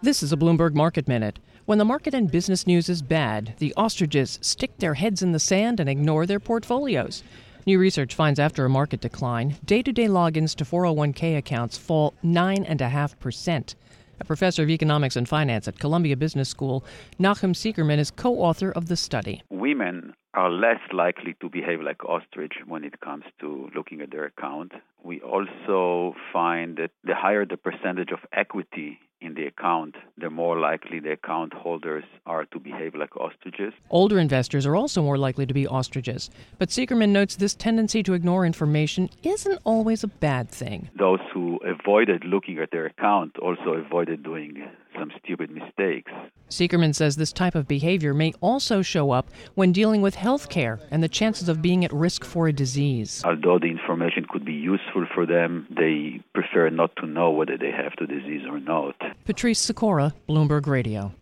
This is a Bloomberg Market Minute. When the market and business news is bad, the ostriches stick their heads in the sand and ignore their portfolios. New research finds after a market decline, day to day logins to 401k accounts fall 9.5%. A professor of economics and finance at Columbia Business School, Nachum Sicherman is co author of the study. Women are less likely to behave like ostrich when it comes to looking at their account. We also find that the higher the percentage of equity in the account, the more likely the account holders are to behave like ostriches. Older investors are also more likely to be ostriches, but Sicherman notes this tendency to ignore information isn't always a bad thing. Those who avoided looking at their account also avoided doing some stupid mistakes. Sicherman says this type of behavior may also show up when dealing with health care and the chances of being at risk for a disease. Although the information could be useful for them, they prefer not to know whether they have the disease or not. Patrice Sikora, Bloomberg Radio.